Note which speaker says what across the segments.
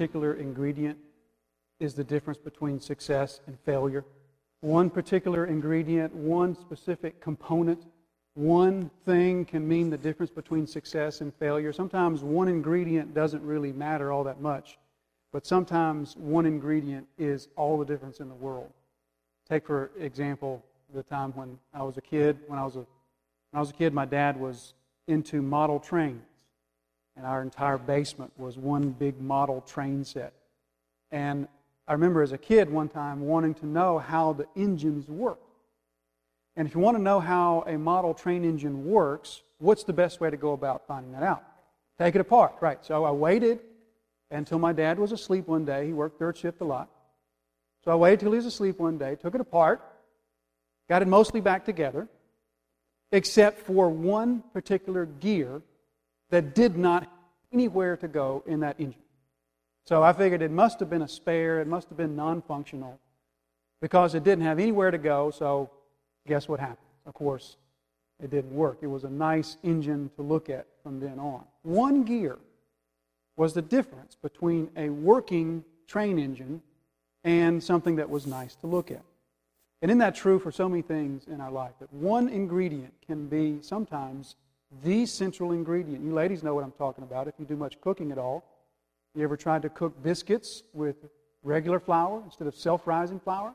Speaker 1: particular ingredient is the difference between success and failure? One particular ingredient, one specific component, one thing can mean the difference between success and failure. Sometimes one ingredient doesn't really matter all that much, but sometimes one ingredient is all the difference in the world. Take, for example, the time when I was a kid. When I was a, when I was a kid, my dad was into model trains, and our entire basement was one big model train set. And I remember as a kid one time wanting to know how the engines worked. And if you want to know how a model train engine works, what's the best way to go about finding that out? Take it apart, right? So I waited until my dad was asleep one day. He worked third shift a lot. So I waited till he was asleep one day, took it apart, got it mostly back together, except for one particular gear that did not have anywhere to go in that engine. So I figured it must have been a spare, it must have been non functional because it didn't have anywhere to go. So guess what happened? Of course, it didn't work. It was a nice engine to look at from then on. One gear was the difference between a working train engine and something that was nice to look at. And isn't that true for so many things in our life? That one ingredient can be sometimes the central ingredient. You ladies know what I'm talking about if you do much cooking at all. You ever tried to cook biscuits with regular flour instead of self rising flour?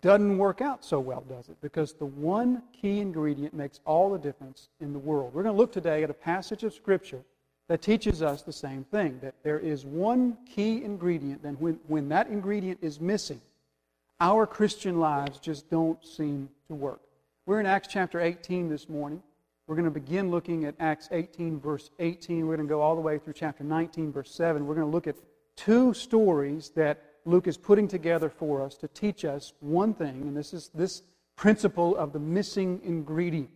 Speaker 1: Doesn't work out so well, does it? Because the one key ingredient makes all the difference in the world. We're going to look today at a passage of Scripture that teaches us the same thing that there is one key ingredient, and when, when that ingredient is missing, our Christian lives just don't seem to work. We're in Acts chapter 18 this morning. We're going to begin looking at Acts 18, verse 18. We're going to go all the way through chapter 19, verse 7. We're going to look at two stories that Luke is putting together for us to teach us one thing, and this is this principle of the missing ingredient.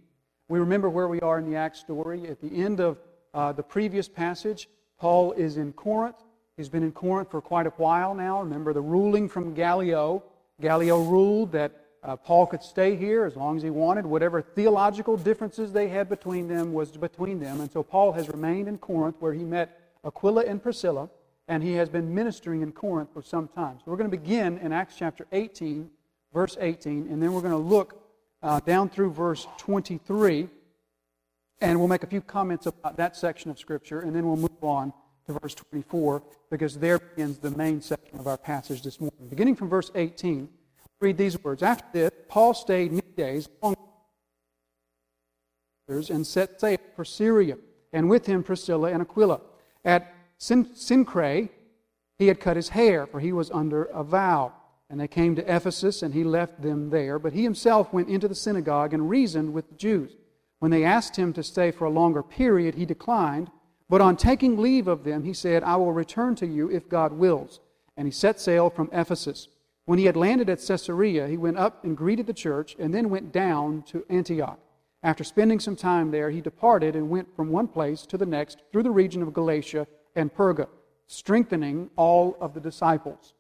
Speaker 1: We remember where we are in the Acts story. At the end of uh, the previous passage, Paul is in Corinth. He's been in Corinth for quite a while now. Remember the ruling from Gallio. Gallio ruled that uh, Paul could stay here as long as he wanted. Whatever theological differences they had between them was between them. And so Paul has remained in Corinth where he met Aquila and Priscilla, and he has been ministering in Corinth for some time. So we're going to begin in Acts chapter 18, verse 18, and then we're going to look uh, down through verse 23 and we'll make a few comments about that section of Scripture, and then we'll move on to verse 24, because there begins the main section of our passage this morning. Beginning from verse 18, read these words. After this, Paul stayed many days and set sail for Syria, and with him Priscilla and Aquila. At Cenchreae, he had cut his hair, for he was under a vow. And they came to Ephesus, and he left them there. But he himself went into the synagogue and reasoned with the Jews. When they asked him to stay for a longer period, he declined. But on taking leave of them, he said, I will return to you if God wills. And he set sail from Ephesus. When he had landed at Caesarea, he went up and greeted the church, and then went down to Antioch. After spending some time there, he departed and went from one place to the next through the region of Galatia and Perga, strengthening all of the disciples.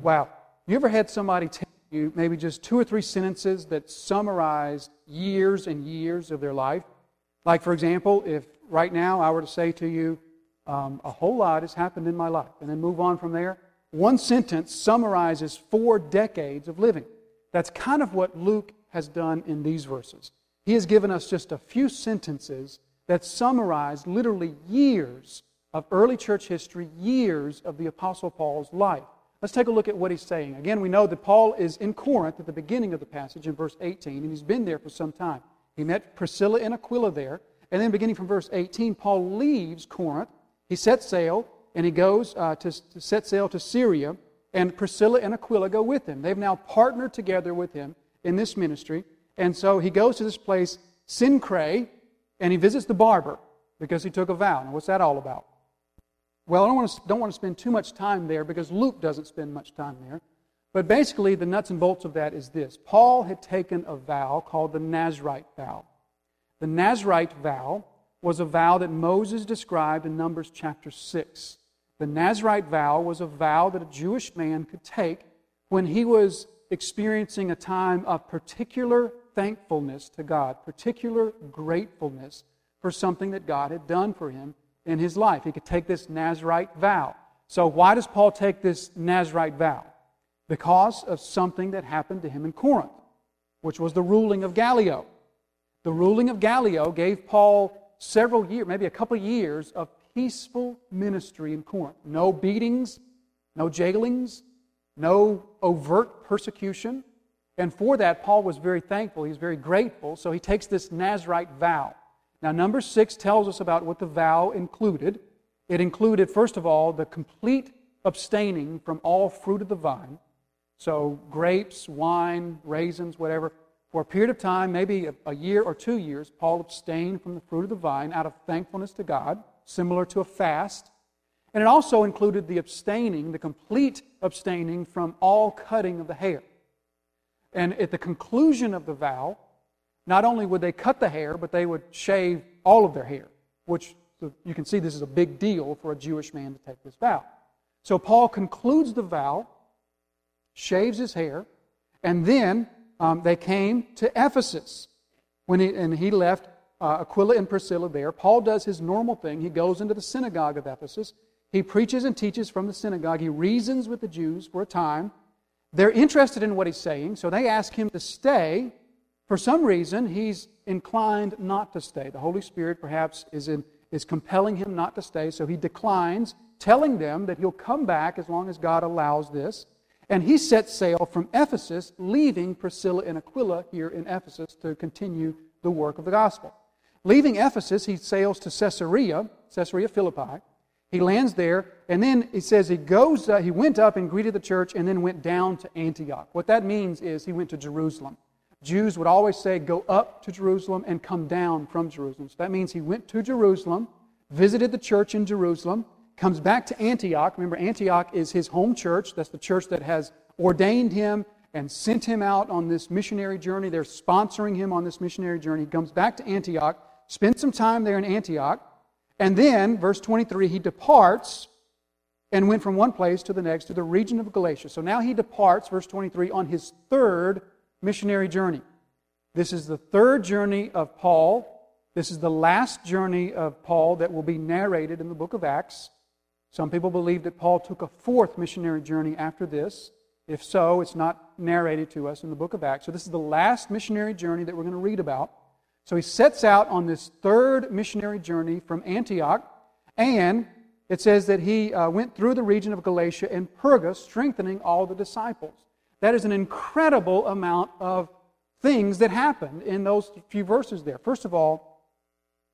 Speaker 1: Wow. You ever had somebody tell you maybe just two or three sentences that summarize years and years of their life. Like, for example, if right now I were to say to you, um, a whole lot has happened in my life, and then move on from there, one sentence summarizes four decades of living. That's kind of what Luke has done in these verses. He has given us just a few sentences that summarize literally years of early church history, years of the Apostle Paul's life. Let's take a look at what he's saying. Again, we know that Paul is in Corinth at the beginning of the passage in verse 18, and he's been there for some time. He met Priscilla and Aquila there, and then beginning from verse 18, Paul leaves Corinth. He sets sail, and he goes uh, to, to set sail to Syria, and Priscilla and Aquila go with him. They've now partnered together with him in this ministry, and so he goes to this place, Cenchreae, and he visits the barber because he took a vow. Now, what's that all about? Well, I don't want, to, don't want to spend too much time there because Luke doesn't spend much time there. But basically, the nuts and bolts of that is this Paul had taken a vow called the Nazarite vow. The Nazarite vow was a vow that Moses described in Numbers chapter 6. The Nazarite vow was a vow that a Jewish man could take when he was experiencing a time of particular thankfulness to God, particular gratefulness for something that God had done for him in his life. He could take this Nazarite vow. So, why does Paul take this Nazarite vow? Because of something that happened to him in Corinth, which was the ruling of Gallio. The ruling of Gallio gave Paul several years, maybe a couple years, of peaceful ministry in Corinth. No beatings, no jailings, no overt persecution. And for that, Paul was very thankful. He's very grateful. So he takes this Nazarite vow. Now, number six tells us about what the vow included. It included, first of all, the complete abstaining from all fruit of the vine. So, grapes, wine, raisins, whatever. For a period of time, maybe a, year or two years, Paul abstained from the fruit of the vine out of thankfulness to God, similar to a fast. And it also included the abstaining, the complete abstaining from all cutting of the hair. And at the conclusion of the vow, not only would they cut the hair, but they would shave all of their hair, which you can see this is a big deal for a Jewish man to take this vow. So Paul concludes the vow, shaves his hair, and then um, they came to Ephesus. When he, and he left uh, Aquila and Priscilla there. Paul does his normal thing. He goes into the synagogue of Ephesus. He preaches and teaches from the synagogue. He reasons with the Jews for a time. They're interested in what he's saying, so they ask him to stay. For some reason, he's inclined not to stay. The Holy Spirit perhaps is, in, is compelling him not to stay, so he declines, telling them that he'll come back as long as God allows this. And he sets sail from Ephesus, leaving Priscilla and Aquila here in Ephesus to continue the work of the gospel. Leaving Ephesus, he sails to Caesarea, Caesarea Philippi. He lands there, and then he says he goes, uh, he went up and greeted the church, and then went down to Antioch. What that means is he went to Jerusalem. Jews would always say, go up to Jerusalem and come down from Jerusalem. So that means he went to Jerusalem, visited the church in Jerusalem, comes back to Antioch. Remember, Antioch is his home church. That's the church that has ordained him and sent him out on this missionary journey. They're sponsoring him on this missionary journey. He comes back to Antioch, spends some time there in Antioch. And then, verse 23, he departs and went from one place to the next to the region of Galatia. So now he departs, verse 23, on his third missionary journey. This is the third journey of Paul. This is the last journey of Paul that will be narrated in the book of Acts. Some people believe that Paul took a fourth missionary journey after this. If so, it's not narrated to us in the book of Acts. So this is the last missionary journey that we're going to read about. So he sets out on this third missionary journey from Antioch, and it says that he uh, went through the region of Galatia and Perga, strengthening all the disciples. That is an incredible amount of things that happened in those few verses there. First of all,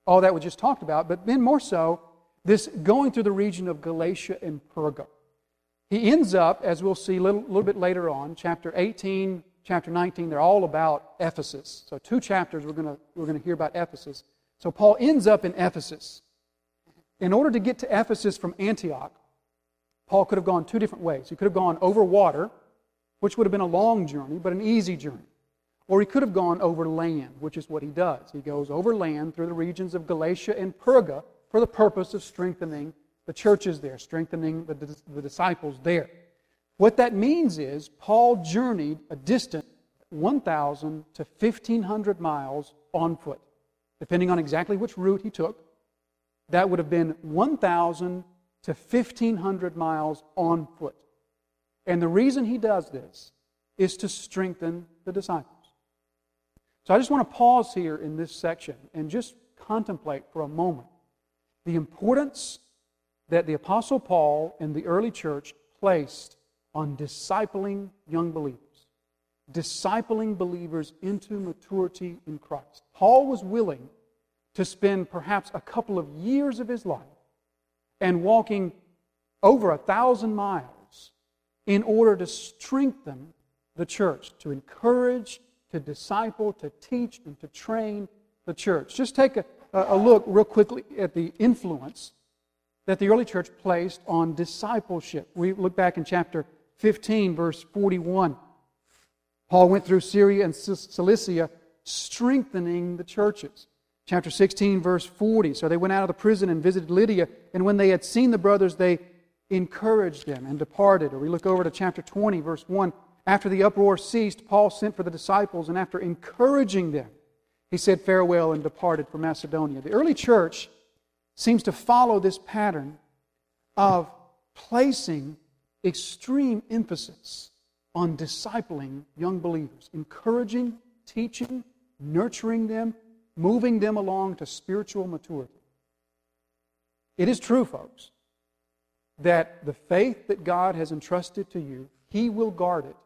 Speaker 1: all that we just talked about, but then more so, this going through the region of Galatia and Perga. He ends up, as we'll see a little, little bit later on, chapter 18, chapter 19, they're all about Ephesus. So, two chapters we're going we're going to hear about Ephesus. So, Paul ends up in Ephesus. In order to get to Ephesus from Antioch, Paul could have gone two different ways. He could have gone over water, which would have been a long journey, but an easy journey. Or he could have gone over land, which is what he does. He goes over land through the regions of Galatia and Perga for the purpose of strengthening the churches there, strengthening the, the disciples there. What that means is Paul journeyed a distance 1,000 to 1,500 miles on foot, depending on exactly which route he took. That would have been 1,000 to 1,500 miles on foot. And the reason he does this is to strengthen the disciples. So I just want to pause here in this section and just contemplate for a moment the importance that the Apostle Paul and the early church placed on discipling young believers, discipling believers into maturity in Christ. Paul was willing to spend perhaps a couple of years of his life and walking over a thousand miles in order to strengthen the church, to encourage, to disciple, to teach, and to train the church. Just take a, a look real quickly at the influence that the early church placed on discipleship. We look back in chapter 15, verse 41. Paul went through Syria and Cilicia, strengthening the churches. Chapter 16, verse 40. So they went out of the prison and visited Lydia, and when they had seen the brothers, they encouraged them and departed. Or we look over to chapter 20, verse 1. After the uproar ceased, Paul sent for the disciples, and after encouraging them, he said farewell and departed for Macedonia. The early church seems to follow this pattern of placing extreme emphasis on discipling young believers, encouraging, teaching, nurturing them, moving them along to spiritual maturity. It is true, folks, that the faith that God has entrusted to you, He will guard it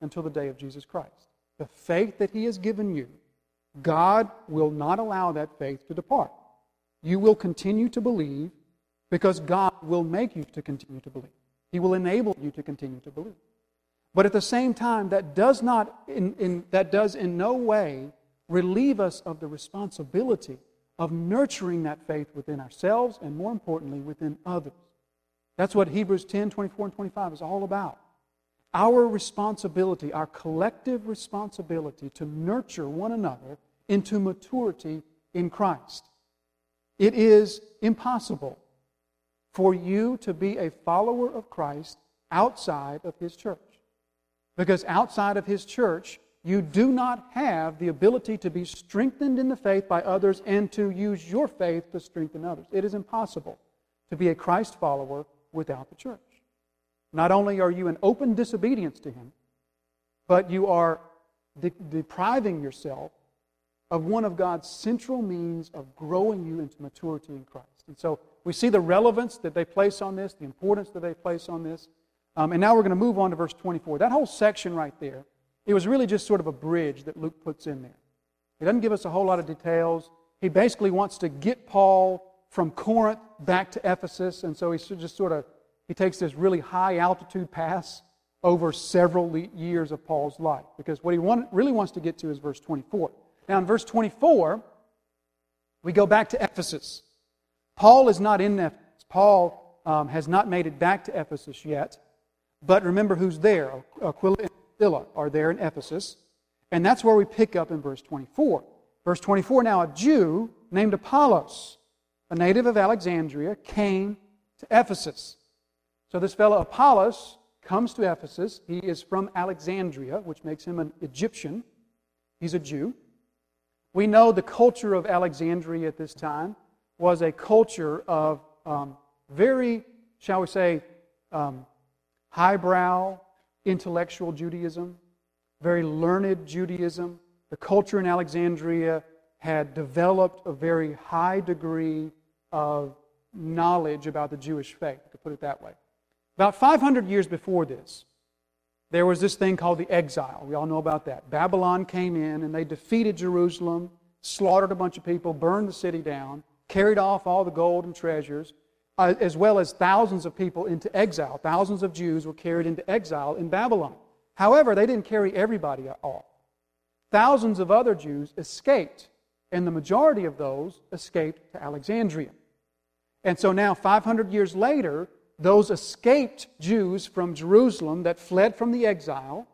Speaker 1: until the day of Jesus Christ. The faith that He has given you, God will not allow that faith to depart. You will continue to believe because God will make you to continue to believe. He will enable you to continue to believe. But at the same time, that does not in, in, that does in no way relieve us of the responsibility of nurturing that faith within ourselves and more importantly within others. That's what Hebrews 10, 24, and 25 is all about. Our responsibility, our collective responsibility to nurture one another into maturity in Christ. It is impossible for you to be a follower of Christ outside of His church. Because outside of His church, you do not have the ability to be strengthened in the faith by others and to use your faith to strengthen others. It is impossible to be a Christ follower without the church. Not only are you in open disobedience to Him, but you are de- depriving yourself of one of God's central means of growing you into maturity in Christ. And so we see the relevance that they place on this, the importance that they place on this. Um, and now we're going to move on to verse 24. That whole section right there, it was really just sort of a bridge that Luke puts in there. He doesn't give us a whole lot of details. He basically wants to get Paul from Corinth back to Ephesus, and so he just sort of he takes this really high altitude pass over several years of Paul's life. Because what he want, really wants to get to is verse 24. Now, in verse 24, we go back to Ephesus. Paul is not in Ephesus. Paul um, has not made it back to Ephesus yet. But remember who's there. Aquila and Priscilla are there in Ephesus. And that's where we pick up in verse 24. Verse 24 now, a Jew named Apollos, a native of Alexandria, came to Ephesus. So this fellow Apollos comes to Ephesus. He is from Alexandria, which makes him an Egyptian. He's a Jew. We know the culture of Alexandria at this time was a culture of um, very, shall we say, um, highbrow intellectual Judaism, very learned Judaism. The culture in Alexandria had developed a very high degree of knowledge about the Jewish faith, to put it that way. About 500 years before this, there was this thing called the exile. We all know about that. Babylon came in and they defeated Jerusalem, slaughtered a bunch of people, burned the city down, carried off all the gold and treasures, uh, as well as thousands of people into exile. Thousands of Jews were carried into exile in Babylon. However, they didn't carry everybody off. Thousands of other Jews escaped, and the majority of those escaped to Alexandria. And so now, 500 years later, those escaped Jews from Jerusalem that fled from the exile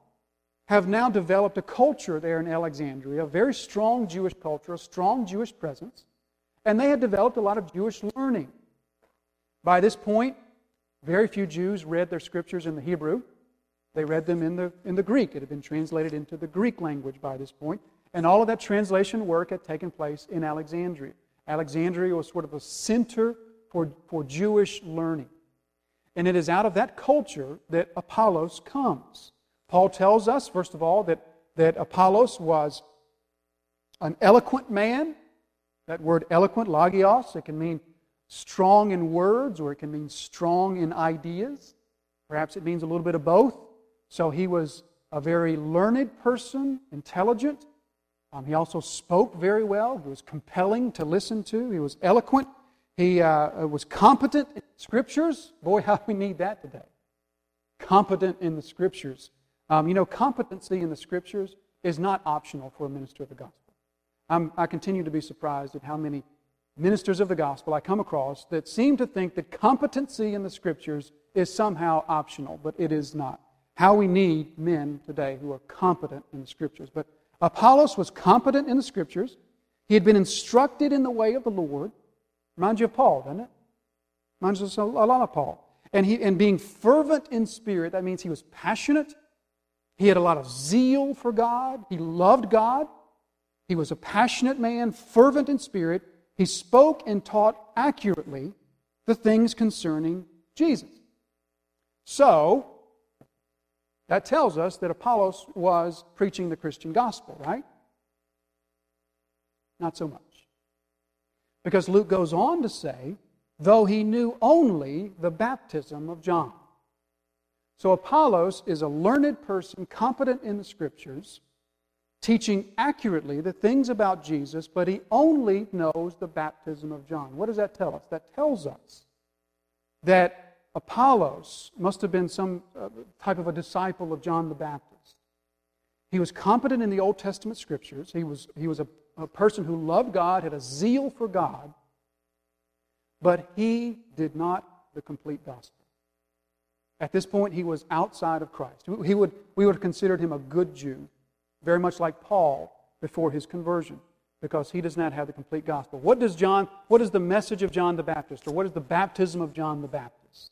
Speaker 1: have now developed a culture there in Alexandria, a very strong Jewish culture, a strong Jewish presence, and they had developed a lot of Jewish learning. By this point, very few Jews read their scriptures in the Hebrew. They read them in the, in the Greek. It had been translated into the Greek language by this point, and all of that translation work had taken place in Alexandria. Alexandria was sort of a center for, for Jewish learning. And it is out of that culture that Apollos comes. Paul tells us, first of all, that, that Apollos was an eloquent man. That word eloquent, logios, it can mean strong in words or it can mean strong in ideas. Perhaps it means a little bit of both. So he was a very learned person, intelligent. Um, he also spoke very well. He was compelling to listen to. He was eloquent. He uh, was competent in scriptures. Boy, how we need that today. Competent in the scriptures. Um, you know, competency in the scriptures is not optional for a minister of the gospel. I'm, I continue to be surprised at how many ministers of the gospel I come across that seem to think that competency in the scriptures is somehow optional, but it is not. How we need men today who are competent in the scriptures. But Apollos was competent in the scriptures. He had been instructed in the way of the Lord. Reminds you of Paul, doesn't it? Reminds us a lot of Paul. And, he, and being fervent in spirit, that means he was passionate. He had a lot of zeal for God. He loved God. He was a passionate man, fervent in spirit. He spoke and taught accurately the things concerning Jesus. So, that tells us that Apollos was preaching the Christian gospel, right? Not so much. Because Luke goes on to say, though he knew only the baptism of John. So Apollos is a learned person, competent in the scriptures, teaching accurately the things about Jesus, but he only knows the baptism of John. What does that tell us? That tells us that Apollos must have been some uh, type of a disciple of John the Baptist. He was competent in the Old Testament scriptures. He was, he was a, a person who loved God, had a zeal for God, but he did not the complete gospel. At this point, he was outside of Christ. He would, we would have considered him a good Jew, very much like Paul before his conversion, because he does not have the complete gospel. What does John, what is the message of John the Baptist, or what is the baptism of John the Baptist?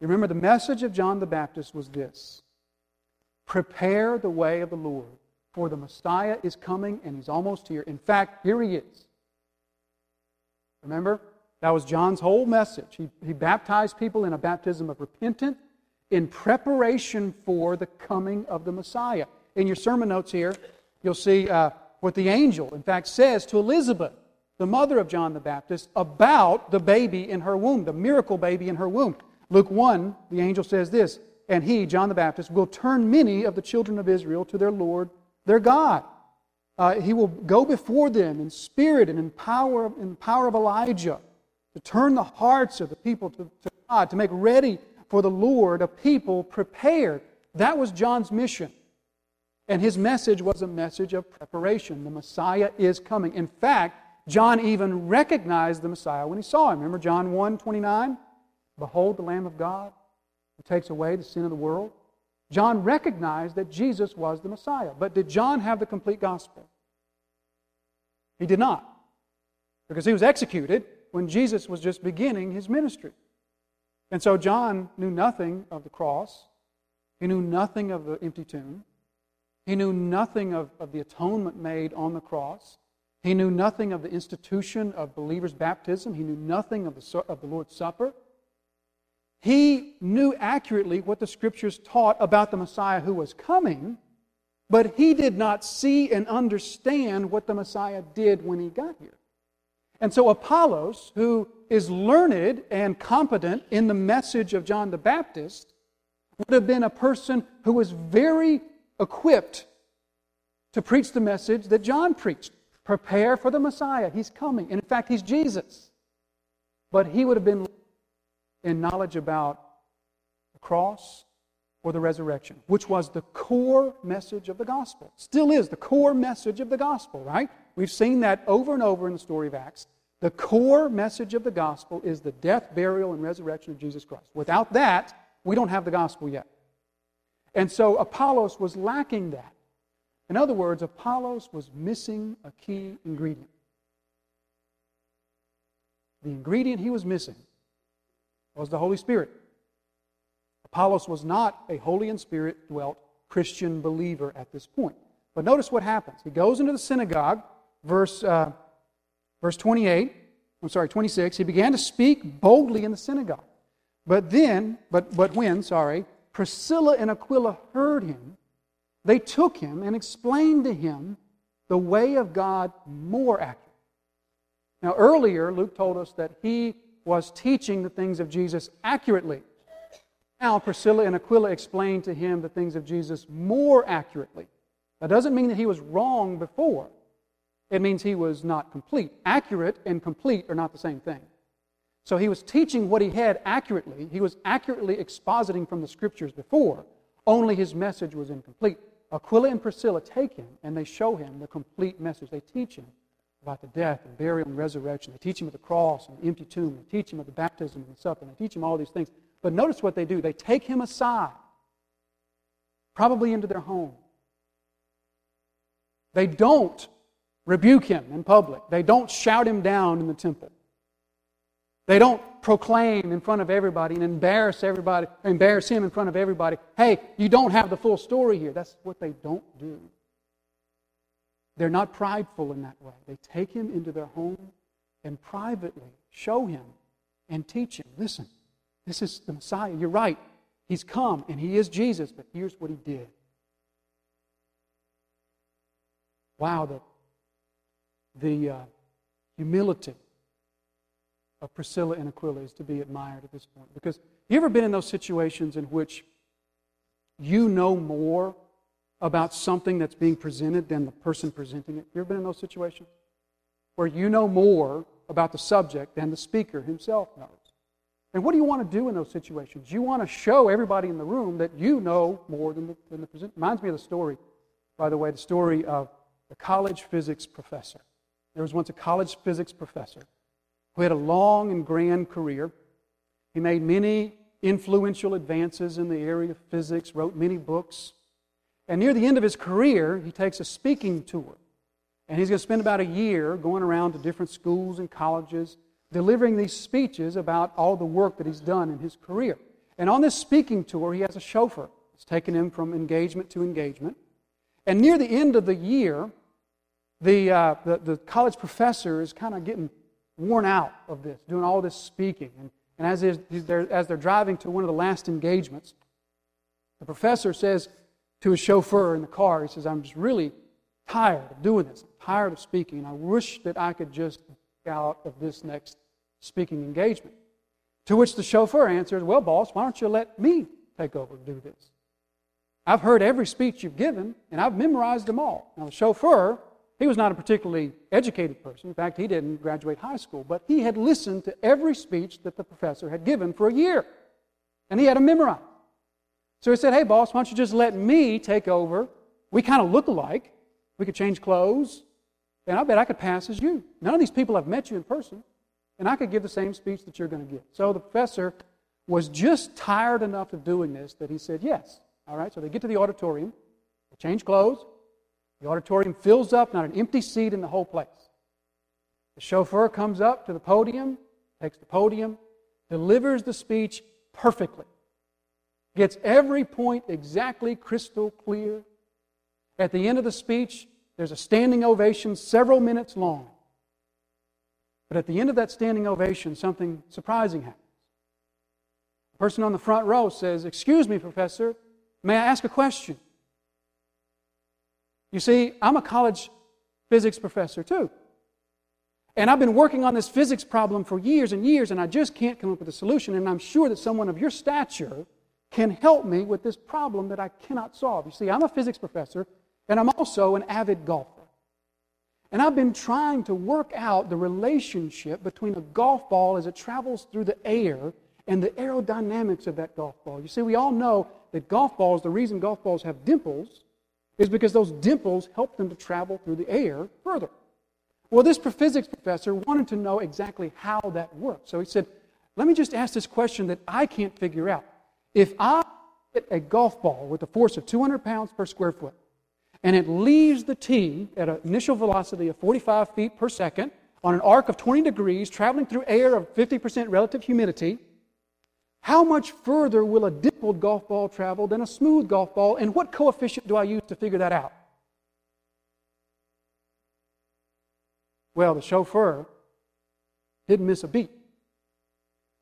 Speaker 1: You remember the message of John the Baptist was this Prepare the way of the Lord, for the Messiah is coming and he's almost here. In fact, here he is. Remember? That was John's whole message. He, he baptized people in a baptism of repentance in preparation for the coming of the Messiah. In your sermon notes here, you'll see uh, what the angel, in fact, says to Elizabeth, the mother of John the Baptist, about the baby in her womb, the miracle baby in her womb. Luke 1, the angel says this, and he, John the Baptist, will turn many of the children of Israel to their Lord, their God. Uh, he will go before them in spirit and in power, in the power of Elijah to turn the hearts of the people to, to God, to make ready for the Lord a people prepared. That was John's mission. And his message was a message of preparation. The Messiah is coming. In fact, John even recognized the Messiah when he saw him. Remember John 1 29? Behold the Lamb of God who takes away the sin of the world. John recognized that Jesus was the Messiah. But did John have the complete gospel? He did not. Because he was executed when Jesus was just beginning his ministry. And so John knew nothing of the cross. He knew nothing of the empty tomb. He knew nothing of, of the atonement made on the cross. He knew nothing of the institution of believers' baptism. He knew nothing of the, of the Lord's Supper. He knew accurately what the scriptures taught about the Messiah who was coming, but he did not see and understand what the Messiah did when he got here. And so Apollos, who is learned and competent in the message of John the Baptist, would have been a person who was very equipped to preach the message that John preached. Prepare for the Messiah. He's coming. And in fact, he's Jesus. But he would have been in knowledge about the cross or the resurrection, which was the core message of the gospel. Still is the core message of the gospel, right? We've seen that over and over in the story of Acts. The core message of the gospel is the death, burial, and resurrection of Jesus Christ. Without that, we don't have the gospel yet. And so Apollos was lacking that. In other words, Apollos was missing a key ingredient. The ingredient he was missing was the Holy Spirit. Apollos was not a Holy and Spirit dwelt Christian believer at this point. But notice what happens. He goes into the synagogue, verse, uh, verse 28, I'm sorry, 26. He began to speak boldly in the synagogue. But then, but, but when, sorry, Priscilla and Aquila heard him, they took him and explained to him the way of God more accurately. Now, earlier, Luke told us that he was teaching the things of Jesus accurately. Now, Priscilla and Aquila explained to him the things of Jesus more accurately. That doesn't mean that he was wrong before, it means he was not complete. Accurate and complete are not the same thing. So he was teaching what he had accurately. He was accurately expositing from the scriptures before, only his message was incomplete. Aquila and Priscilla take him and they show him the complete message. They teach him about the death and burial and resurrection. They teach him of the cross and the empty tomb. They teach him of the baptism and the supper. And they teach him all these things. But notice what they do. They take him aside, probably into their home. They don't rebuke him in public. They don't shout him down in the temple. They don't proclaim in front of everybody and embarrass everybody, embarrass him in front of everybody. Hey, you don't have the full story here. That's what they don't do. They're not prideful in that way. They take him into their home and privately show him and teach him listen, this is the Messiah. You're right. He's come and he is Jesus, but here's what he did. Wow, the, the uh, humility of Priscilla and Aquila is to be admired at this point. Because you ever been in those situations in which you know more about something that's being presented than the person presenting it? You ever been in those situations? Where you know more about the subject than the speaker himself knows. And what do you want to do in those situations? You want to show everybody in the room that you know more than the, than the presenter. Reminds me of the story, by the way, the story of the college physics professor. There was once a college physics professor who had a long and grand career. He made many influential advances in the area of physics, wrote many books. And near the end of his career, he takes a speaking tour. And he's going to spend about a year going around to different schools and colleges, delivering these speeches about all the work that he's done in his career. And on this speaking tour, he has a chauffeur. It's taken him from engagement to engagement. And near the end of the year, the, uh, the, the, college professor is kind of getting worn out of this, doing all this speaking. And, and as, they're, as they're driving to one of the last engagements, the professor says to his chauffeur in the car, he says, I'm just really tired of doing this. I'm tired of speaking. I wish that I could just get out of this next speaking engagement. To which the chauffeur answers, Well, boss, why don't you let me take over and do this? I've heard every speech you've given, and I've memorized them all. Now, the chauffeur, he was not a particularly educated person. In fact, he didn't graduate high school, but he had listened to every speech that the professor had given for a year, and he had them memorized. So he said, Hey, boss, why don't you just let me take over? We kind of look alike. We could change clothes, and I bet I could pass as you. None of these people have met you in person, and I could give the same speech that you're going to give. So the professor was just tired enough of doing this that he said, Yes, all right, so they get to the auditorium, they change clothes. The auditorium fills up, not an empty seat in the whole place. The chauffeur comes up to the podium, takes the podium, delivers the speech perfectly, gets every point exactly crystal clear. At the end of the speech, there's a standing ovation several minutes long. But at the end of that standing ovation, something surprising happens. The person on the front row says, Excuse me, Professor, May I ask a question? You see, I'm a college physics professor too. And I've been working on this physics problem for years and years, and I just can't come up with a solution. And I'm sure that someone of your stature can help me with this problem that I cannot solve. You see, I'm a physics professor, and I'm also an avid golfer. And I've been trying to work out the relationship between a golf ball as it travels through the air and the aerodynamics of that golf ball. You see, we all know that golf balls, the reason golf balls have dimples is because those dimples help them to travel through the air further. Well, this physics professor wanted to know exactly how that worked. So he said, Let me just ask this question that I can't figure out. If I hit a golf ball with a force of 200 pounds per square foot, and it leaves the tee at an initial velocity of 45 feet per second on an arc of 20 degrees, traveling through air of 50% relative humidity, how much further will a dimpled golf ball travel than a smooth golf ball, and what coefficient do I use to figure that out? Well, the chauffeur didn't miss a beat.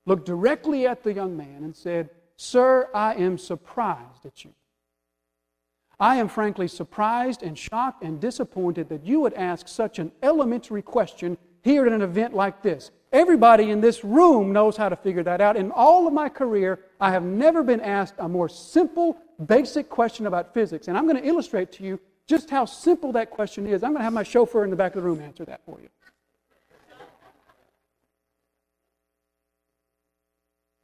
Speaker 1: Looked directly at the young man and said, Sir, I am surprised at you. I am frankly surprised and shocked and disappointed that you would ask such an elementary question here at an event like this. Everybody in this room knows how to figure that out. In all of my career, I have never been asked a more simple, basic question about physics. And I'm going to illustrate to you just how simple that question is. I'm going to have my chauffeur in the back of the room answer that for you.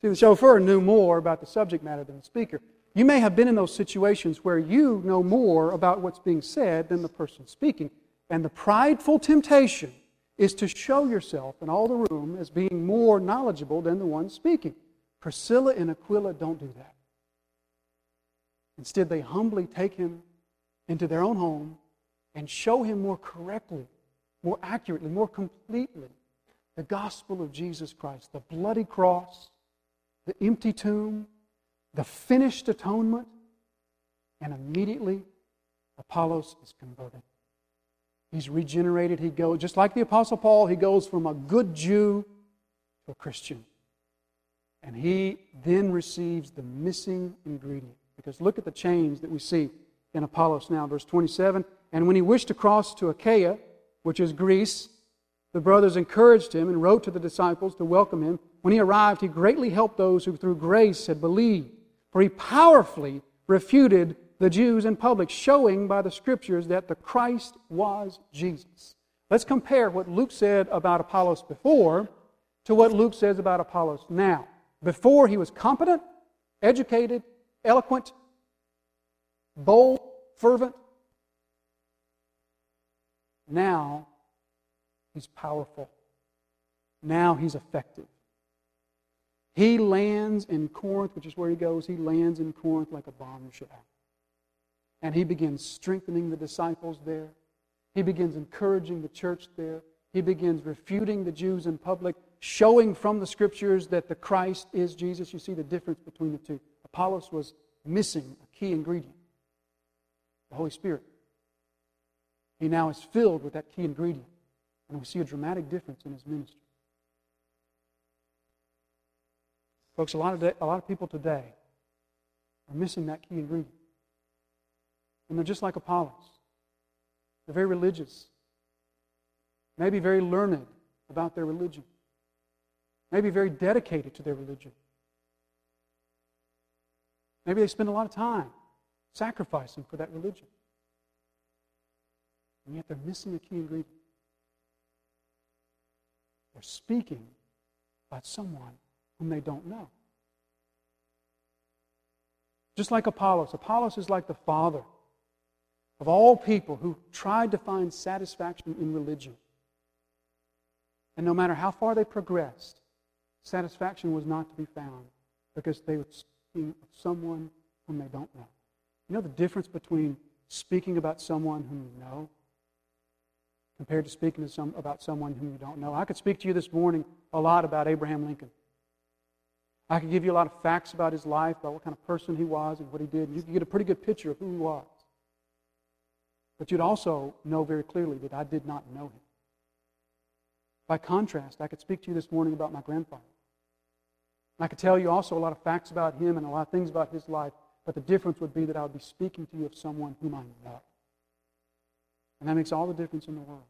Speaker 1: See, the chauffeur knew more about the subject matter than the speaker. You may have been in those situations where you know more about what's being said than the person speaking. And the prideful temptation is to show yourself in all the room as being more knowledgeable than the one speaking. Priscilla and Aquila don't do that. Instead, they humbly take him into their own home and show him more correctly, more accurately, more completely the gospel of Jesus Christ, the bloody cross, the empty tomb, the finished atonement, and immediately Apollos is converted. He's regenerated. He goes, just like the Apostle Paul, he goes from a good Jew to a Christian. And he then receives the missing ingredient. Because look at the change that we see in Apollos now, verse 27. And when he wished to cross to Achaia, which is Greece, the brothers encouraged him and wrote to the disciples to welcome him. When he arrived, he greatly helped those who through grace had believed, for he powerfully refuted the Jews in public, showing by the scriptures that the Christ was Jesus. Let's compare what Luke said about Apollos before to what Luke says about Apollos now. Before, he was competent, educated, eloquent, bold, fervent. Now, he's powerful. Now, he's effective. He lands in Corinth, which is where he goes. He lands in Corinth like a bombshell. And he begins strengthening the disciples there. He begins encouraging the church there. He begins refuting the Jews in public, showing from the scriptures that the Christ is Jesus. You see the difference between the two. Apollos was missing a key ingredient the Holy Spirit. He now is filled with that key ingredient. And we see a dramatic difference in his ministry. Folks, a lot of, a lot of people today are missing that key ingredient. And they're just like Apollos. They're very religious, maybe very learned about their religion, maybe very dedicated to their religion. Maybe they spend a lot of time sacrificing for that religion. And yet they're missing a key ingredient. They're speaking about someone whom they don't know. Just like Apollos. Apollos is like the father of all people who tried to find satisfaction in religion. And no matter how far they progressed, satisfaction was not to be found because they were speaking of someone whom they don't know. You know the difference between speaking about someone whom you know compared to speaking to some, about someone whom you don't know? I could speak to you this morning a lot about Abraham Lincoln. I could give you a lot of facts about his life, about what kind of person he was and what he did. And you could get a pretty good picture of who he was. But you'd also know very clearly that I did not know him. By contrast, I could speak to you this morning about my grandfather. I could tell you also a lot of facts about him and a lot of things about his life, but the difference would be that I would be speaking to you of someone whom I know. And that makes all the difference in the world.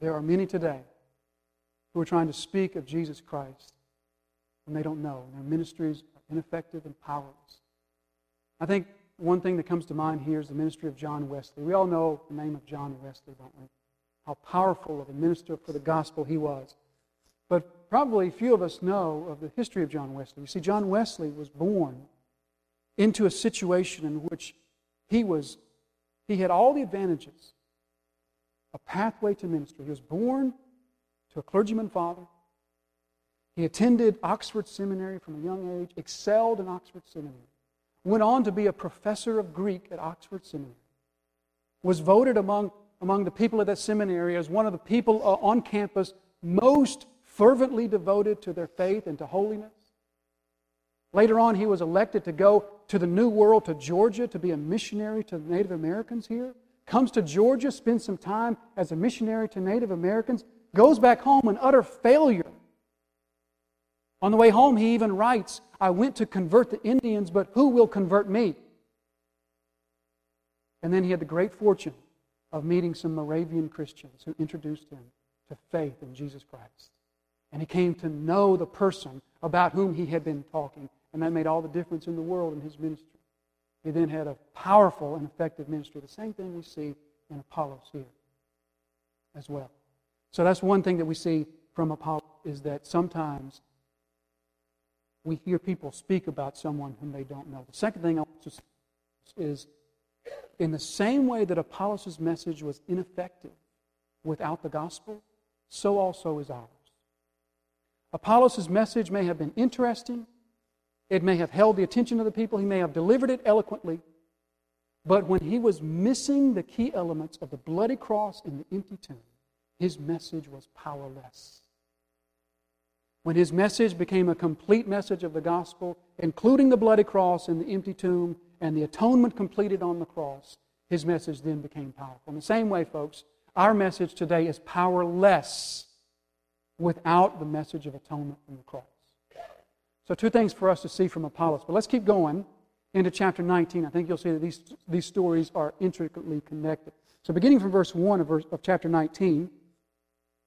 Speaker 1: There are many today who are trying to speak of Jesus Christ and they don't know. And their ministries are ineffective and powerless. I think one thing that comes to mind here is the ministry of John Wesley. We all know the name of John Wesley, don't we? How powerful of a minister for the gospel he was. But probably few of us know of the history of John Wesley. You see, John Wesley was born into a situation in which he was he had all the advantages a pathway to ministry. He was born to a clergyman father. He attended Oxford Seminary from a young age, excelled in Oxford Seminary, went on to be a professor of Greek at Oxford Seminary, was voted among, among the people of that seminary as one of the people uh, on campus most fervently devoted to their faith and to holiness. Later on, he was elected to go to the New World, to Georgia, to be a missionary to the Native Americans here. Comes to Georgia, spends some time as a missionary to Native Americans, goes back home an utter failure. On the way home, he even writes, I went to convert the Indians, but who will convert me? And then he had the great fortune of meeting some Moravian Christians who introduced him to faith in Jesus Christ. And he came to know the person about whom he had been talking and that made all the difference in the world in his ministry. He then had a powerful and effective ministry. The same thing we see in Apollos here as well. So that's one thing that we see from Apollos is that sometimes we hear people speak about someone whom they don't know. The second thing I want to say is in the same way that Apollos' message was ineffective without the gospel, so also is ours. Apollos' message may have been interesting, it may have held the attention of the people, he may have delivered it eloquently, but when he was missing the key elements of the bloody cross and the empty tomb, his message was powerless. When his message became a complete message of the gospel, including the bloody cross and the empty tomb and the atonement completed on the cross, his message then became powerful. In the same way, folks, our message today is powerless without the message of atonement from the cross. So, two things for us to see from Apollos. But let's keep going into chapter 19. I think you'll see that these, these stories are intricately connected. So, beginning from verse 1 of, verse, of chapter 19,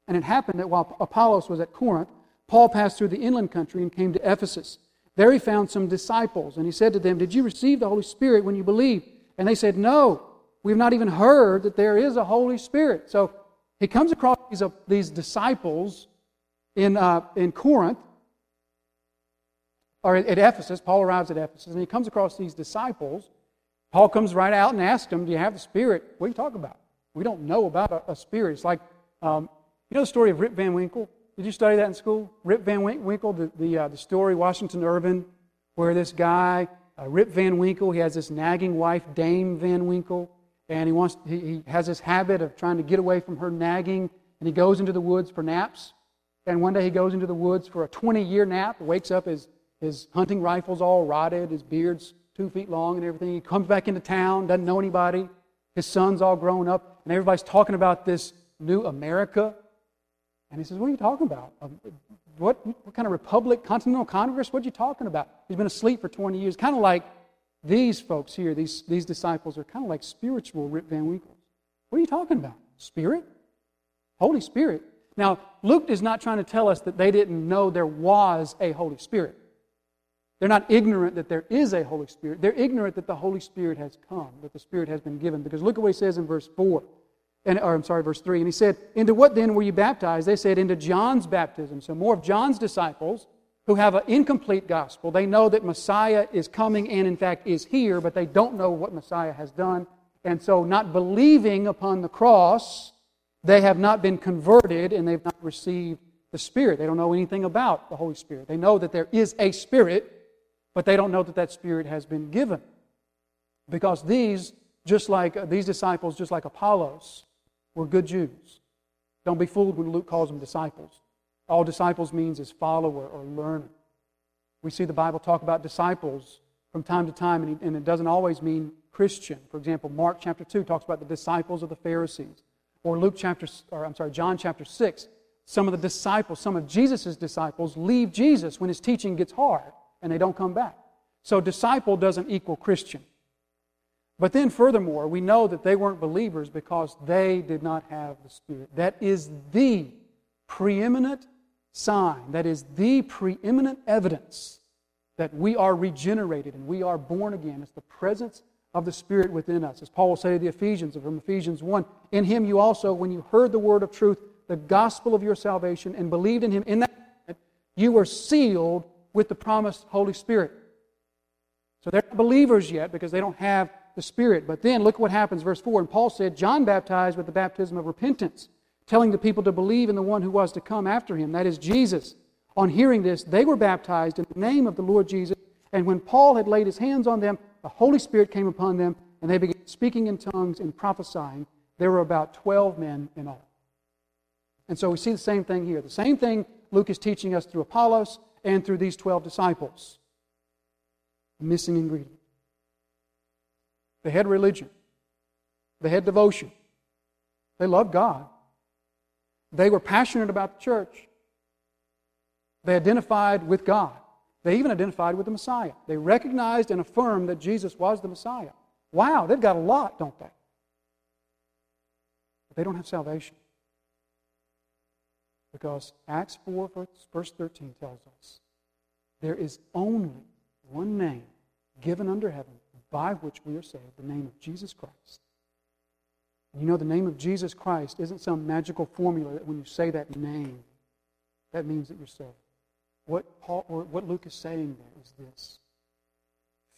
Speaker 1: and it happened that while Apollos was at Corinth, Paul passed through the inland country and came to Ephesus. There he found some disciples, and he said to them, Did you receive the Holy Spirit when you believed? And they said, No, we've not even heard that there is a Holy Spirit. So he comes across these, uh, these disciples in, uh, in Corinth, or at Ephesus. Paul arrives at Ephesus, and he comes across these disciples. Paul comes right out and asks them, Do you have the Spirit? What are you talking about? We don't know about a, a spirit. It's like, um, you know the story of Rip Van Winkle? Did you study that in school? Rip Van Winkle, the, the, uh, the story, Washington Irving, where this guy, uh, Rip Van Winkle, he has this nagging wife, Dame Van Winkle, and he, wants, he, he has this habit of trying to get away from her nagging, and he goes into the woods for naps. And one day he goes into the woods for a 20 year nap, wakes up, his, his hunting rifle's all rotted, his beard's two feet long and everything. He comes back into town, doesn't know anybody. His son's all grown up, and everybody's talking about this new America and he says, What are you talking about? Um, what, what kind of republic, continental congress? What are you talking about? He's been asleep for 20 years. Kind of like these folks here, these, these disciples are kind of like spiritual Rip Van Winkles. What are you talking about? Spirit? Holy Spirit. Now, Luke is not trying to tell us that they didn't know there was a Holy Spirit. They're not ignorant that there is a Holy Spirit. They're ignorant that the Holy Spirit has come, that the Spirit has been given. Because look at what he says in verse 4. And, or I'm sorry, verse 3. And he said, Into what then were you baptized? They said, Into John's baptism. So more of John's disciples who have an incomplete gospel. They know that Messiah is coming and, in fact, is here, but they don't know what Messiah has done. And so, not believing upon the cross, they have not been converted and they've not received the Spirit. They don't know anything about the Holy Spirit. They know that there is a Spirit, but they don't know that that Spirit has been given. Because these, just like these disciples, just like Apollos, were good Jews. Don't be fooled when Luke calls them disciples. All disciples means is follower or learner. We see the Bible talk about disciples from time to time, and it doesn't always mean Christian. For example, Mark chapter 2 talks about the disciples of the Pharisees. Or Luke chapter, or I'm sorry, John chapter 6, some of the disciples, some of Jesus' disciples leave Jesus when his teaching gets hard and they don't come back. So disciple doesn't equal Christian. But then, furthermore, we know that they weren't believers because they did not have the Spirit. That is the preeminent sign, that is the preeminent evidence that we are regenerated and we are born again. It's the presence of the Spirit within us. As Paul will say to the Ephesians from Ephesians 1 In him you also, when you heard the word of truth, the gospel of your salvation, and believed in him, in that you were sealed with the promised Holy Spirit. So they're not believers yet because they don't have the Spirit. But then look what happens, verse 4. And Paul said, John baptized with the baptism of repentance, telling the people to believe in the one who was to come after him, that is Jesus. On hearing this, they were baptized in the name of the Lord Jesus. And when Paul had laid his hands on them, the Holy Spirit came upon them, and they began speaking in tongues and prophesying. There were about 12 men in all. And so we see the same thing here. The same thing Luke is teaching us through Apollos and through these 12 disciples. The missing ingredient. They had religion. They had devotion. They loved God. They were passionate about the church. They identified with God. They even identified with the Messiah. They recognized and affirmed that Jesus was the Messiah. Wow, they've got a lot, don't they? But they don't have salvation. Because Acts 4, verse 13 tells us there is only one name given under heaven by which we are saved, the name of Jesus Christ. And You know, the name of Jesus Christ isn't some magical formula that when you say that name, that means that you're saved. What, Paul, or what Luke is saying there is this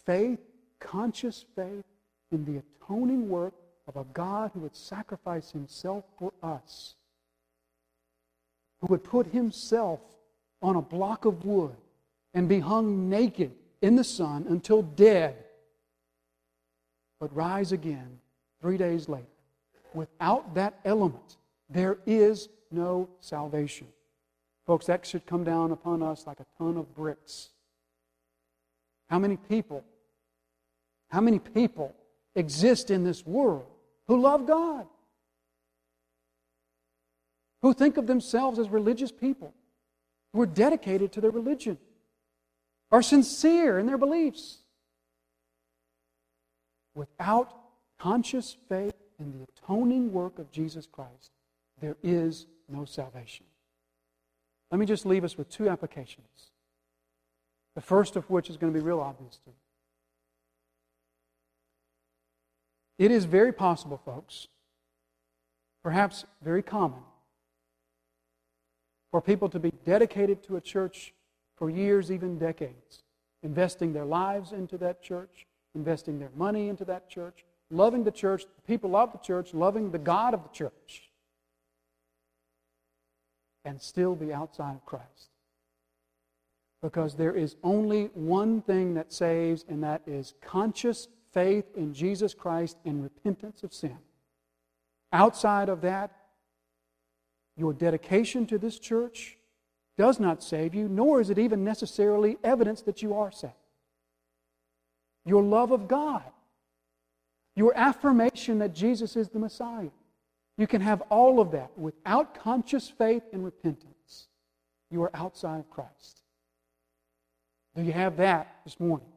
Speaker 1: faith, conscious faith in the atoning work of a God who would sacrifice himself for us, who would put himself on a block of wood and be hung naked in the sun until dead but rise again three days later. Without that element, there is no salvation. Folks, that should come down upon us like a ton of bricks. How many people, how many people exist in this world who love God, who think of themselves as religious people, who are dedicated to their religion, are sincere in their beliefs. Without conscious faith in the atoning work of Jesus Christ, there is no salvation. Let me just leave us with two applications. The first of which is going to be real obvious to you. It is very possible, folks, perhaps very common, for people to be dedicated to a church for years, even decades, investing their lives into that church, investing their money into that church, loving the church, the people of the church, loving the God of the church, and still be outside of Christ. Because there is only one thing that saves, and that is conscious faith in Jesus Christ and repentance of sin. Outside of that, your dedication to this church does not save you, nor is it even necessarily evidence that you are saved. Your love of God, your affirmation that Jesus is the Messiah. You can have all of that without conscious faith and repentance. You are outside of Christ. Do you have that this morning?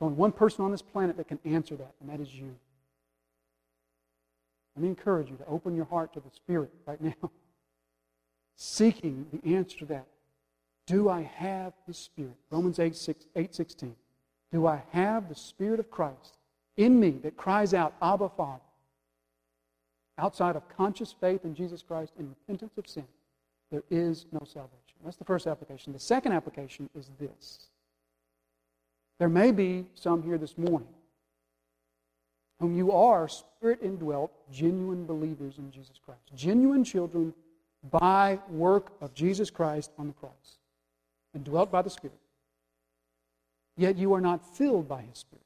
Speaker 1: There's only one person on this planet that can answer that, and that is you. Let me encourage you to open your heart to the Spirit right now, seeking the answer to that. Do I have the Spirit? Romans 8, 6, 8 16. Do I have the Spirit of Christ in me that cries out, Abba, Father? Outside of conscious faith in Jesus Christ and repentance of sin, there is no salvation. That's the first application. The second application is this. There may be some here this morning whom you are spirit indwelt, genuine believers in Jesus Christ, genuine children by work of Jesus Christ on the cross, and dwelt by the Spirit. Yet you are not filled by His Spirit.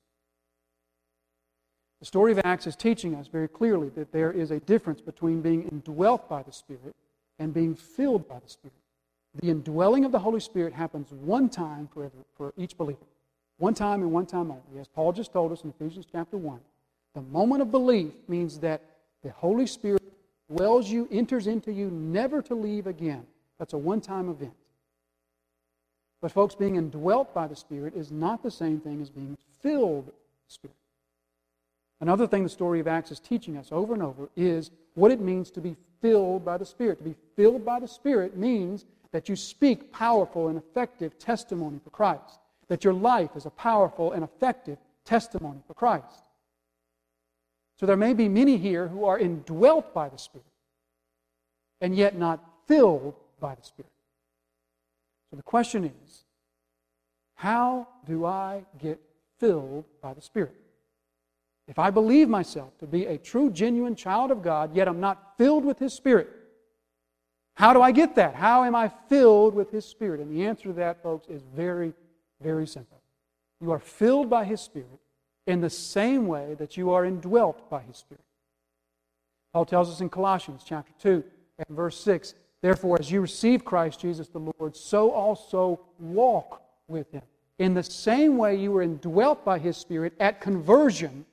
Speaker 1: The story of Acts is teaching us very clearly that there is a difference between being indwelt by the Spirit and being filled by the Spirit. The indwelling of the Holy Spirit happens one time for, every, for each believer. One time and one time only. As Paul just told us in Ephesians chapter 1. The moment of belief means that the Holy Spirit dwells you, enters into you, never to leave again. That's a one time event. But, folks, being indwelt by the Spirit is not the same thing as being filled with the Spirit. Another thing the story of Acts is teaching us over and over is what it means to be filled by the Spirit. To be filled by the Spirit means that you speak powerful and effective testimony for Christ, that your life is a powerful and effective testimony for Christ. So there may be many here who are indwelt by the Spirit and yet not filled by the Spirit. So the question is how do I get filled by the Spirit? If I believe myself to be a true, genuine child of God, yet I'm not filled with His Spirit, how do I get that? How am I filled with His Spirit? And the answer to that, folks, is very, very simple. You are filled by His Spirit in the same way that you are indwelt by His Spirit. Paul tells us in Colossians chapter 2 and verse 6 Therefore, as you receive Christ Jesus the Lord, so also walk with Him. In the same way you were indwelt by His Spirit at conversion,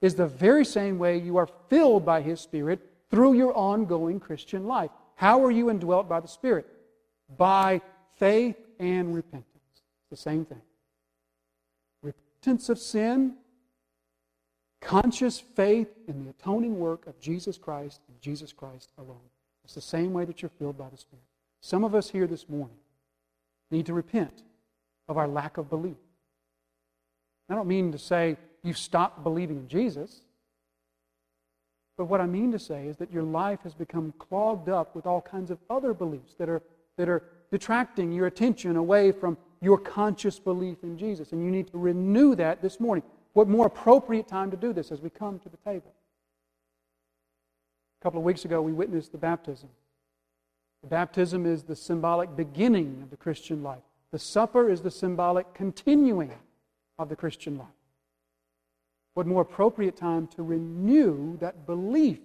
Speaker 1: is the very same way you are filled by His Spirit through your ongoing Christian life. How are you indwelt by the Spirit? By faith and repentance. It's the same thing. Repentance of sin, conscious faith in the atoning work of Jesus Christ and Jesus Christ alone. It's the same way that you're filled by the Spirit. Some of us here this morning need to repent of our lack of belief. I don't mean to say you've stopped believing in Jesus. But what I mean to say is that your life has become clogged up with all kinds of other beliefs that are, that are detracting your attention away from your conscious belief in Jesus. And you need to renew that this morning. What more appropriate time to do this as we come to the table? A couple of weeks ago, we witnessed the baptism. The baptism is the symbolic beginning of the Christian life. The supper is the symbolic continuing of the Christian life. What more appropriate time to renew that belief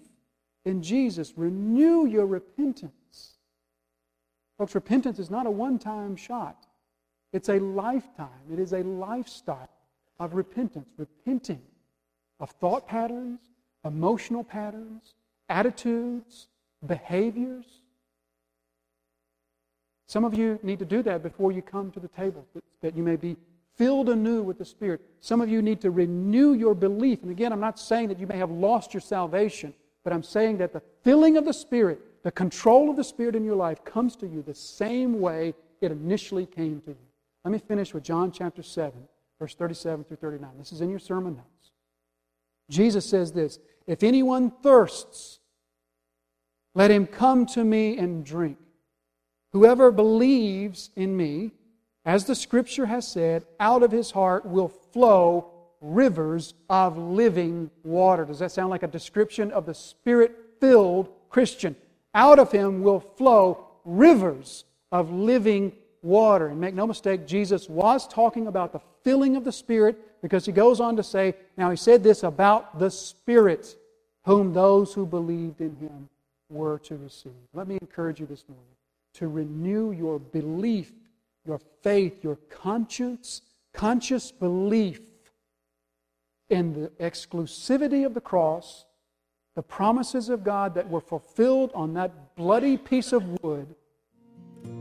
Speaker 1: in Jesus? Renew your repentance. Folks, repentance is not a one time shot, it's a lifetime. It is a lifestyle of repentance, repenting of thought patterns, emotional patterns, attitudes, behaviors. Some of you need to do that before you come to the table, that, that you may be filled anew with the Spirit. Some of you need to renew your belief. And again, I'm not saying that you may have lost your salvation, but I'm saying that the filling of the Spirit, the control of the Spirit in your life comes to you the same way it initially came to you. Let me finish with John chapter 7, verse 37 through 39. This is in your sermon notes. Jesus says this If anyone thirsts, let him come to me and drink. Whoever believes in me, as the scripture has said, out of his heart will flow rivers of living water. Does that sound like a description of the spirit filled Christian? Out of him will flow rivers of living water. And make no mistake, Jesus was talking about the filling of the Spirit because he goes on to say, now he said this about the Spirit, whom those who believed in him were to receive. Let me encourage you this morning to renew your belief, your faith, your conscience, conscious belief in the exclusivity of the cross, the promises of God that were fulfilled on that bloody piece of wood,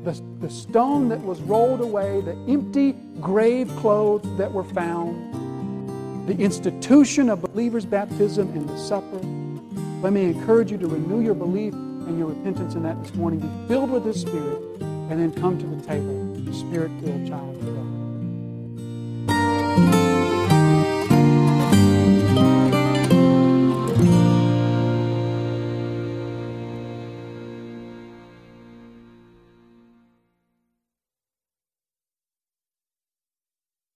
Speaker 1: the, the stone that was rolled away, the empty grave clothes that were found, the institution of believers' baptism and the supper. Let me encourage you to renew your belief and your repentance in that this morning. Be filled with His Spirit, and then come to the table, Spirit filled child of God.